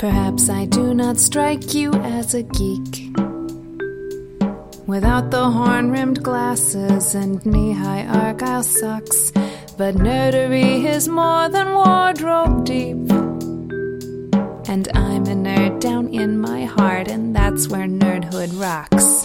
Perhaps I do not strike you as a geek. Without the horn rimmed glasses and knee high argyle socks. But nerdery is more than wardrobe deep. And I'm a nerd down in my heart, and that's where nerdhood rocks.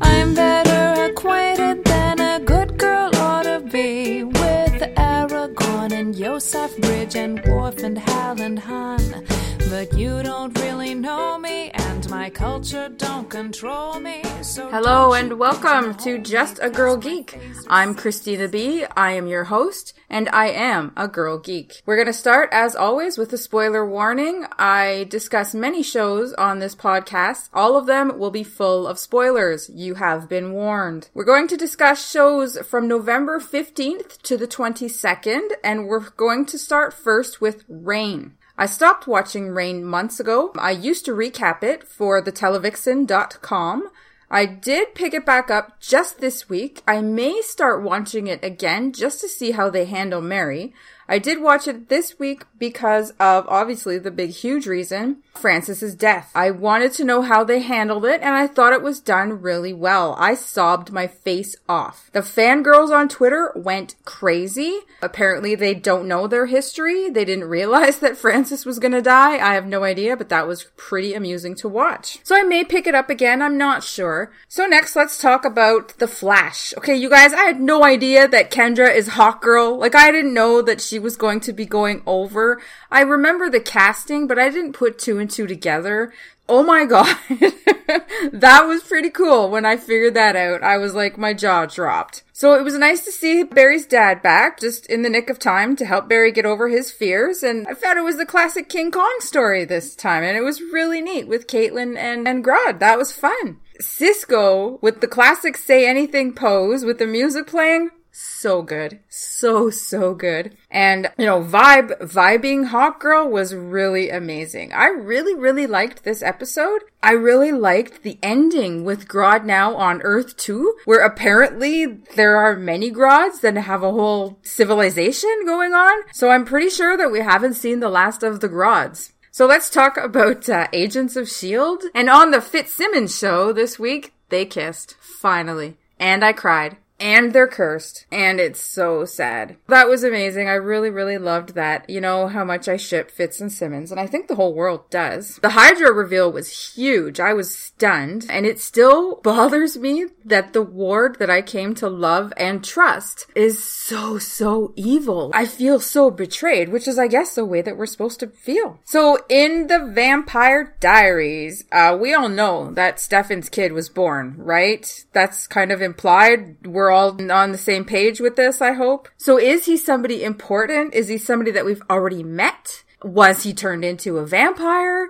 I'm better acquainted than a good girl ought to be with Aragorn and Yosef Bridge and Worf and Hal and Han. But you don't really know me, and my culture don't control me. So Hello and welcome to Just a Girl Geek. I'm Christina B. I am your host, and I am a girl geek. We're going to start, as always, with a spoiler warning. I discuss many shows on this podcast. All of them will be full of spoilers. You have been warned. We're going to discuss shows from November 15th to the 22nd, and we're going to start first with Reign. I stopped watching Reign months ago. I used to recap it for the televixen.com. I did pick it back up just this week. I may start watching it again just to see how they handle Mary. I did watch it this week because of obviously the big huge reason, Francis's death. I wanted to know how they handled it and I thought it was done really well. I sobbed my face off. The fangirls on Twitter went crazy. Apparently they don't know their history. They didn't realize that Francis was gonna die. I have no idea, but that was pretty amusing to watch. So I may pick it up again. I'm not sure. So next let's talk about The Flash. Okay, you guys, I had no idea that Kendra is Hawk Girl. Like I didn't know that she was going to be going over. I remember the casting, but I didn't put two and two together. Oh my god. that was pretty cool when I figured that out. I was like, my jaw dropped. So it was nice to see Barry's dad back, just in the nick of time to help Barry get over his fears. And I thought it was the classic King Kong story this time. And it was really neat with Caitlin and, and Grodd. That was fun. Cisco with the classic say anything pose with the music playing so good. So, so good. And, you know, vibe, vibing Hawk Girl was really amazing. I really, really liked this episode. I really liked the ending with Grodd now on Earth 2, where apparently there are many Grodds that have a whole civilization going on. So I'm pretty sure that we haven't seen the last of the Grodds. So let's talk about uh, Agents of S.H.I.E.L.D. And on the Fitzsimmons show this week, they kissed. Finally. And I cried and they're cursed and it's so sad. That was amazing. I really really loved that. You know how much i ship fitz and simmons and i think the whole world does. The hydra reveal was huge. I was stunned and it still bothers me that the ward that i came to love and trust is so so evil. I feel so betrayed which is i guess the way that we're supposed to feel. So in the vampire diaries uh, we all know that stefan's kid was born right? That's kind of implied. We're we're all on the same page with this, I hope. So is he somebody important? Is he somebody that we've already met? Was he turned into a vampire?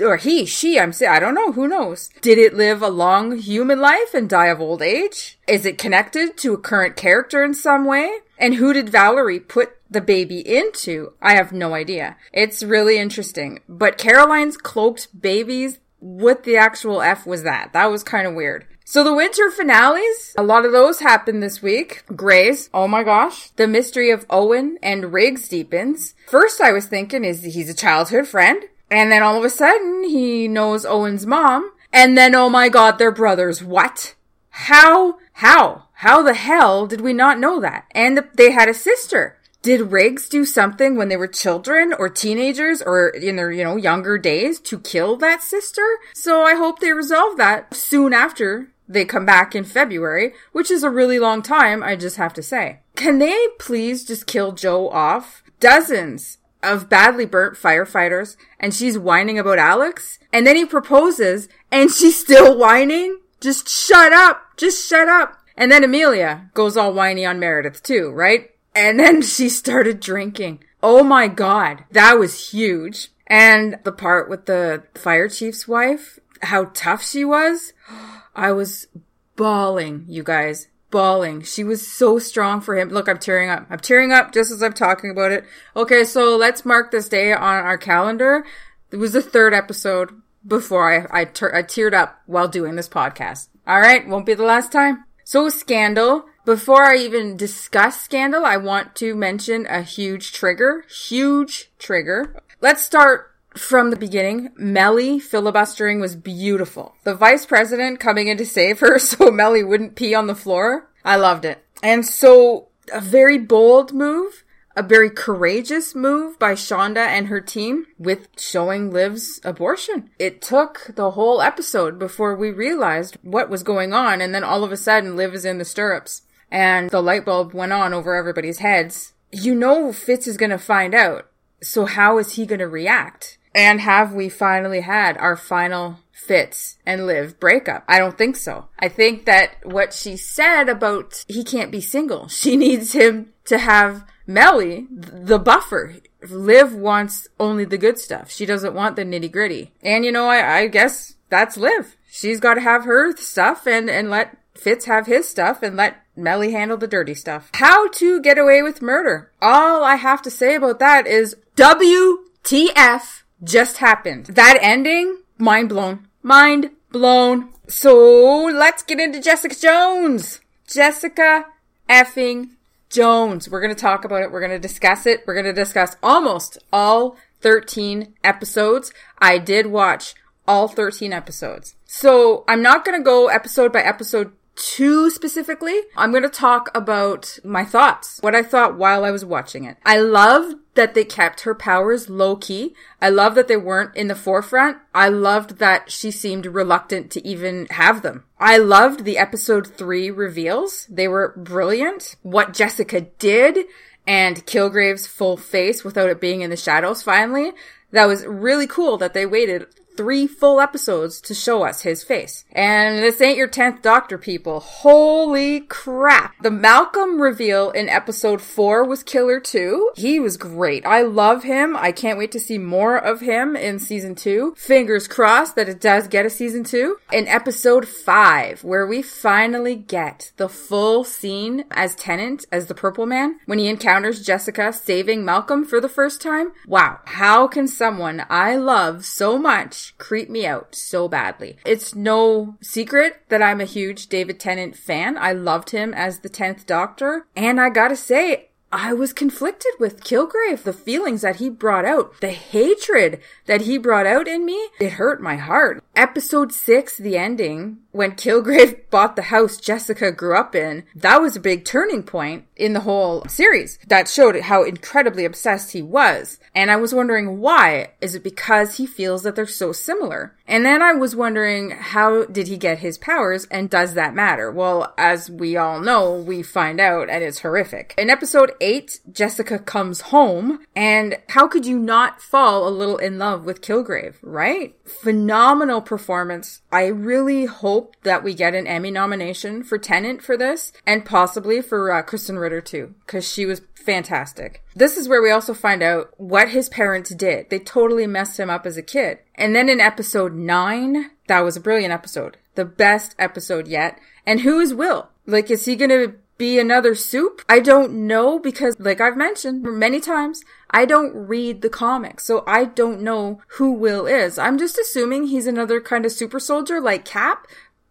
Or he, she, I'm saying, I don't know, who knows? Did it live a long human life and die of old age? Is it connected to a current character in some way? And who did Valerie put the baby into? I have no idea. It's really interesting. But Caroline's cloaked babies, what the actual F was that? That was kind of weird. So the winter finales, a lot of those happened this week. Grey's, oh my gosh. The mystery of Owen and Riggs deepens. First I was thinking is he's a childhood friend. And then all of a sudden he knows Owen's mom. And then oh my god, they're brothers. What? How? How? How the hell did we not know that? And they had a sister. Did Riggs do something when they were children or teenagers or in their, you know, younger days to kill that sister? So I hope they resolve that soon after they come back in February, which is a really long time, I just have to say. Can they please just kill Jo off? Dozens of badly burnt firefighters, and she's whining about Alex, and then he proposes, and she's still whining? Just shut up! Just shut up! And then Amelia goes all whiny on Meredith too, right? And then she started drinking. Oh my god, that was huge. And the part with the fire chief's wife, how tough she was. Oh I was bawling, you guys. Bawling. She was so strong for him. Look, I'm tearing up. I'm tearing up just as I'm talking about it. Okay, so let's mark this day on our calendar. It was the third episode before I I, ter- I teared up while doing this podcast. All right, won't be the last time. So Scandal. Before I even discuss Scandal, I want to mention a huge trigger. Huge trigger. Let's start from the beginning, Mellie filibustering was beautiful. The vice president coming in to save her so Mellie wouldn't pee on the floor. I loved it. And so, a very bold move, a very courageous move by Shonda and her team with showing Liv's abortion. It took the whole episode before we realized what was going on, and then all of a sudden, Liv is in the stirrups. And the light bulb went on over everybody's heads. You know Fitz is gonna find out. So how is he gonna react? And have we finally had our final Fitz and Liv breakup? I don't think so. I think that what she said about he can't be single, she needs him to have Mellie, the buffer. Liv wants only the good stuff. She doesn't want the nitty gritty. And you know, I, I guess that's Liv. She's got to have her stuff and, and let Fitz have his stuff and let Mellie handle the dirty stuff. How to get away with murder. All I have to say about that is WTF just happened. That ending, mind blown. Mind blown. So let's get into Jessica Jones. Jessica effing Jones. We're going to talk about it. We're going to discuss it. We're going to discuss almost all 13 episodes. I did watch all 13 episodes. So I'm not going to go episode by episode too specifically. I'm going to talk about my thoughts, what I thought while I was watching it. I loved that they kept her powers low key. I love that they weren't in the forefront. I loved that she seemed reluctant to even have them. I loved the episode three reveals. They were brilliant. What Jessica did and Kilgrave's full face without it being in the shadows finally. That was really cool that they waited three full episodes to show us his face. And this ain't your 10th Doctor, people. Holy crap. The Malcolm reveal in episode 4 was killer too. He was great. I love him. I can't wait to see more of him in season 2. Fingers crossed that it does get a season 2. In episode 5, where we finally get the full scene as Tennant, as the Purple Man, when he encounters Jessica saving Malcolm for the first time. Wow. How can someone I love so much creep me out so badly. It's no secret that I'm a huge David Tennant fan. I loved him as the 10th Doctor. And I gotta say, I was conflicted with Kilgrave. The feelings that he brought out, the hatred that he brought out in me, it hurt my heart. Episode 6, the ending, when Kilgrave bought the house Jessica grew up in, that was a big turning point in the whole series. That showed how incredibly obsessed he was. And I was wondering why. Is it because he feels that they're so similar? And then I was wondering how did he get his powers and does that matter? Well, as we all know, we find out and it's horrific. In episode 8, Jessica comes home and how could you not fall a little in love with Kilgrave, right? Phenomenal performance. I really hope that we get an Emmy nomination for Tennant for this and possibly for uh, Krysten Ritter too, because she was fantastic. This is where we also find out what his parents did. They totally messed him up as a kid. And then in episode 9, that was a brilliant episode. The best episode yet. And who is Will? Like, is he gonna be another soup? I don't know because, like I've mentioned many times, I don't read the comics, so I don't know who Will is. I'm just assuming he's another kind of super soldier like Cap,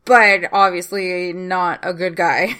but obviously not a good guy.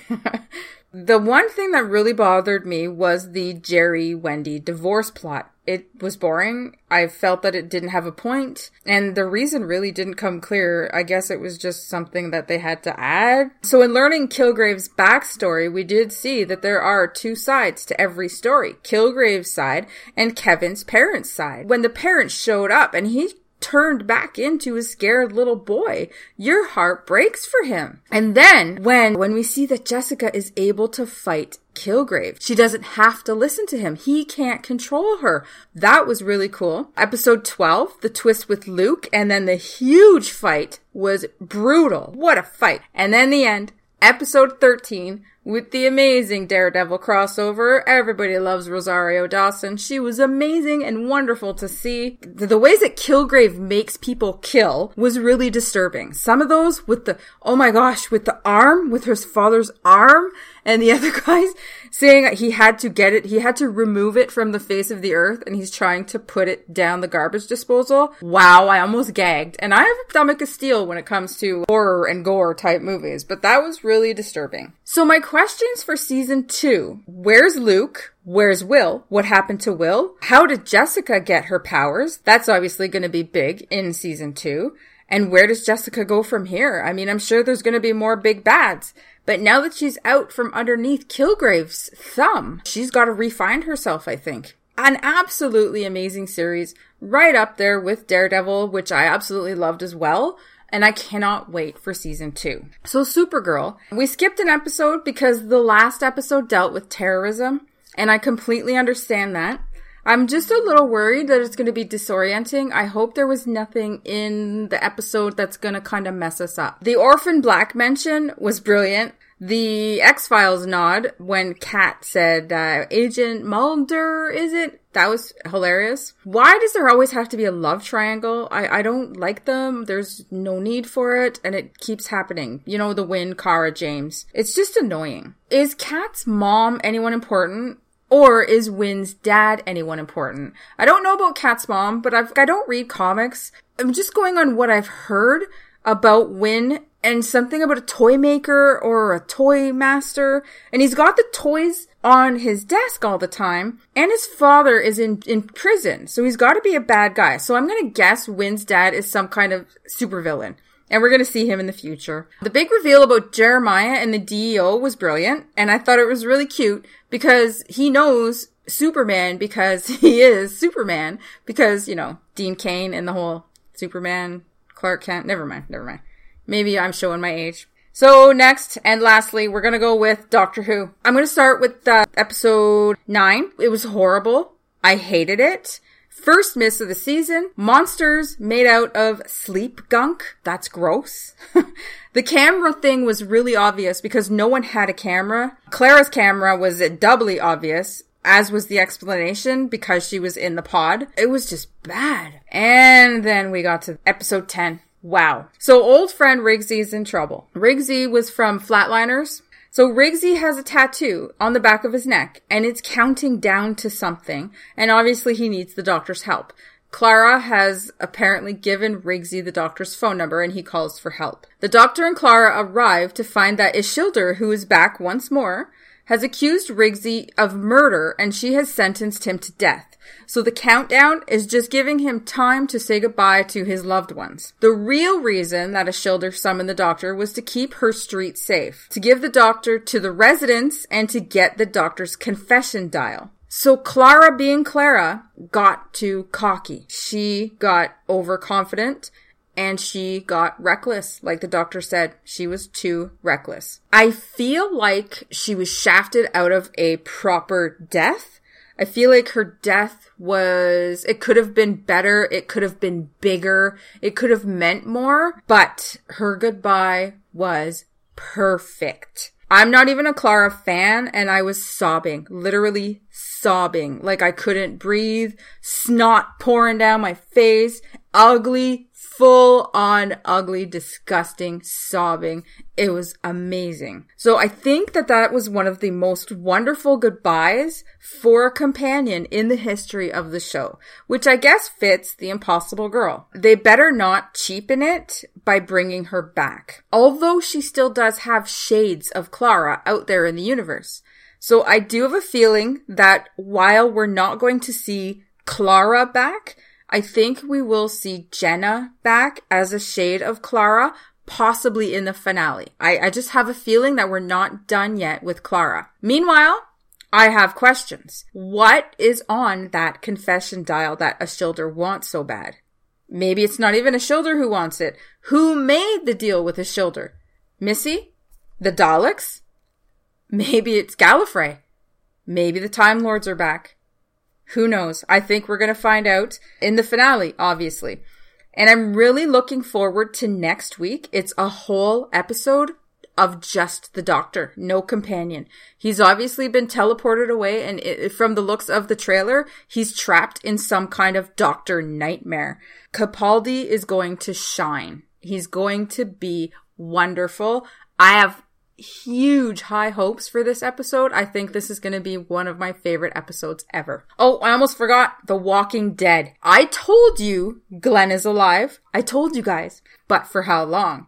the one thing that really bothered me was the Jerry Wendy divorce plot it was boring. I felt that it didn't have a point, and the reason really didn't come clear. I guess it was just something that they had to add. So, in learning Kilgrave's backstory, we did see that there are two sides to every story Kilgrave's side and Kevin's parents' side. When the parents showed up and he turned back into a scared little boy. Your heart breaks for him. And then when, when we see that Jessica is able to fight Kilgrave. She doesn't have to listen to him. He can't control her. That was really cool. Episode 12, the twist with Luke, and then the huge fight was brutal. What a fight. And then the end, episode 13, with the amazing Daredevil crossover. Everybody loves Rosario Dawson. She was amazing and wonderful to see. The ways that Kilgrave makes people kill was really disturbing. Some of those with the, oh my gosh, with the arm, with his father's arm, and the other guys saying he had to get it, he had to remove it from the face of the earth and he's trying to put it down the garbage disposal. Wow, I almost gagged. And I have a stomach of steel when it comes to horror and gore type movies, but that was really disturbing. So my questions for season two. Where's Luke? Where's Will? What happened to Will? How did Jessica get her powers? That's obviously going to be big in season two. And where does Jessica go from here? I mean, I'm sure there's going to be more big bads. But now that she's out from underneath Kilgrave's thumb, she's got to refine herself, I think. An absolutely amazing series, right up there with Daredevil, which I absolutely loved as well and I cannot wait for season two. So, Supergirl, we skipped an episode because the last episode dealt with terrorism, and I completely understand that. I'm just a little worried that it's going to be disorienting. I hope there was nothing in the episode that's going to kind of mess us up. The Orphan Black mention was brilliant. The X Files nod when Kat said, uh, Agent Mulder, is it? That was hilarious. Why does there always have to be a love triangle? I, I don't like them. There's no need for it, and it keeps happening. You know, the Winn, Kara, James. It's just annoying. Is Kat's mom anyone important? Or is Winn's dad anyone important? I don't know about Kat's mom, but I've, I don't read comics. I'm just going on what I've heard about Winn and something about a toy maker or a toy master. And he's got the toys on his desk all the time. And his father is in, in prison. So he's got to be a bad guy. So I'm going to guess Winn's dad is some kind of supervillain and we're going to see him in the future. The big reveal about Jeremiah and the DEO was brilliant, and I thought it was really cute because he knows Superman because he is Superman because, you know, Dean Cain and the whole Superman, Clark Kent, never mind, never mind. Maybe I'm showing my age. So next and lastly, we're gonna go with Doctor Who. I'm gonna start with uh, episode nine. It was horrible. I hated it. First miss of the season. Monsters made out of sleep gunk. That's gross. the camera thing was really obvious because no one had a camera. Clara's camera was doubly obvious as was the explanation because she was in the pod. It was just bad. And then we got to episode 10. Wow. So old friend Rigsy's in trouble. Rigsy was from Flatliners. So Rigsy has a tattoo on the back of his neck and it's counting down to something. And obviously he needs the doctor's help. Clara has apparently given Rigsy the doctor's phone number and he calls for help. The doctor and Clara arrive to find that Ashildr, who is back once more, has accused Rigsy of murder and she has sentenced him to death. So the countdown is just giving him time to say goodbye to his loved ones. The real reason that Ashildr summoned the doctor was to keep her street safe, to give the doctor to the residents, and to get the doctor's confession dial. So Clara being Clara got too cocky. She got overconfident and she got reckless. Like the doctor said, she was too reckless. I feel like she was shafted out of a proper death I feel like her death was, it could have been better. It could have been bigger. It could have meant more, but her goodbye was perfect. I'm not even a Clara fan and I was sobbing, literally sobbing. Like I couldn't breathe, snot pouring down my face, ugly full on ugly, disgusting sobbing. It was amazing. So I think that that was one of the most wonderful goodbyes for a companion in the history of the show, which I guess fits the impossible girl. They better not cheapen it by bringing her back. Although she still does have shades of Clara out there in the universe. So I do have a feeling that while we're not going to see Clara back, I think we will see Jenna back as a shade of Clara, possibly in the finale. I, I just have a feeling that we're not done yet with Clara. Meanwhile, I have questions. What is on that confession dial that Ashildr wants so bad? Maybe it's not even Ashildr who wants it. Who made the deal with Ashildr? Missy? The Daleks? Maybe it's Gallifrey. Maybe the Time Lords are back. Who knows? I think we're going to find out in the finale, obviously. And I'm really looking forward to next week. It's a whole episode of just the doctor, no companion. He's obviously been teleported away, and it, from the looks of the trailer, he's trapped in some kind of doctor nightmare. Capaldi is going to shine. He's going to be wonderful. I have huge high hopes for this episode. I think this is going to be one of my favorite episodes ever. Oh, I almost forgot The Walking Dead. I told you Glenn is alive. I told you guys. But for how long?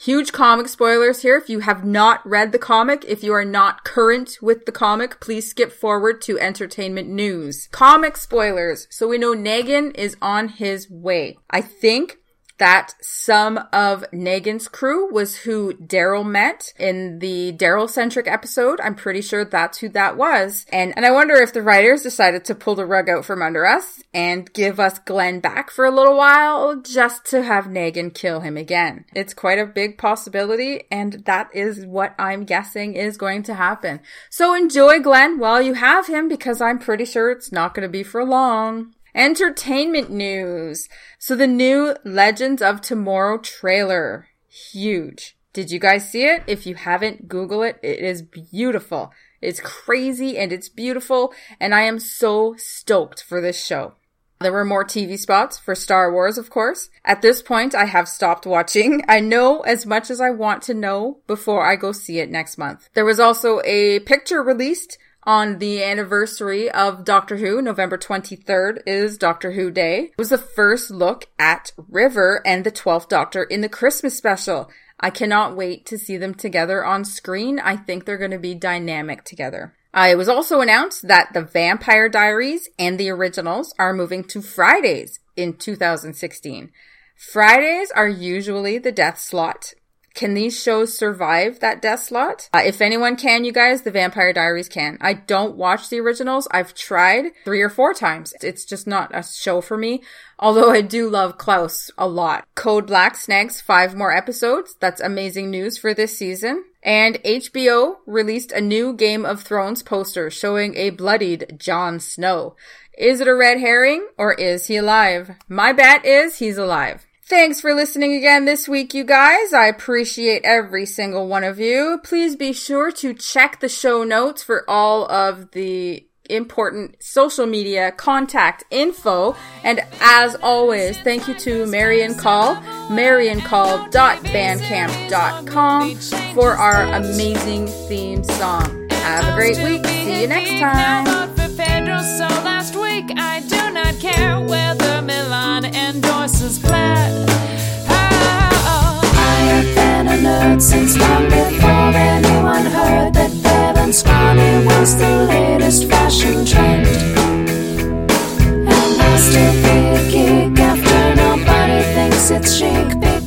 Huge comic spoilers here. If you have not read the comic, if you are not current with the comic, please skip forward to entertainment news. Comic spoilers. So we know Negan is on his way. I think that some of Negan's crew was who Daryl met in the Daryl centric episode. I'm pretty sure that's who that was. And, and I wonder if the writers decided to pull the rug out from under us and give us Glenn back for a little while just to have Negan kill him again. It's quite a big possibility and that is what I'm guessing is going to happen. So enjoy Glenn while you have him because I'm pretty sure it's not going to be for long. Entertainment news. So the new Legends of Tomorrow trailer. Huge. Did you guys see it? If you haven't, Google it. It is beautiful. It's crazy and it's beautiful, and I am so stoked for this show. There were more TV spots for Star Wars, of course. At this point, I have stopped watching. I know as much as I want to know before I go see it next month. There was also a picture released on the anniversary of Doctor Who, November 23rd is Doctor Who Day. It was the first look at River and the 12th Doctor in the Christmas special. I cannot wait to see them together on screen. I think they're going to be dynamic together. Uh, it was also announced that the Vampire Diaries and the originals are moving to Fridays in 2016. Fridays are usually the death slot can these shows survive that death slot? Uh, if anyone can, you guys, The Vampire Diaries can. I don't watch the originals. I've tried three or four times. It's just not a show for me. Although I do love Klaus a lot. Code Black snags five more episodes. That's amazing news for this season. And HBO released a new Game of Thrones poster showing a bloodied Jon Snow. Is it a red herring or is he alive? My bet is he's alive. Thanks for listening again this week, you guys. I appreciate every single one of you. Please be sure to check the show notes for all of the important social media contact info. And as always, thank you to Marian Call, mariancall.bandcamp.com for our amazing theme song. Have a great week. See you next time angels. So last week, I do not care whether Milan endorses Plaid. Oh. I have been a nerd since long before anyone heard that Berlusconi was the latest fashion trend. And I still be a geek after nobody thinks it's chic.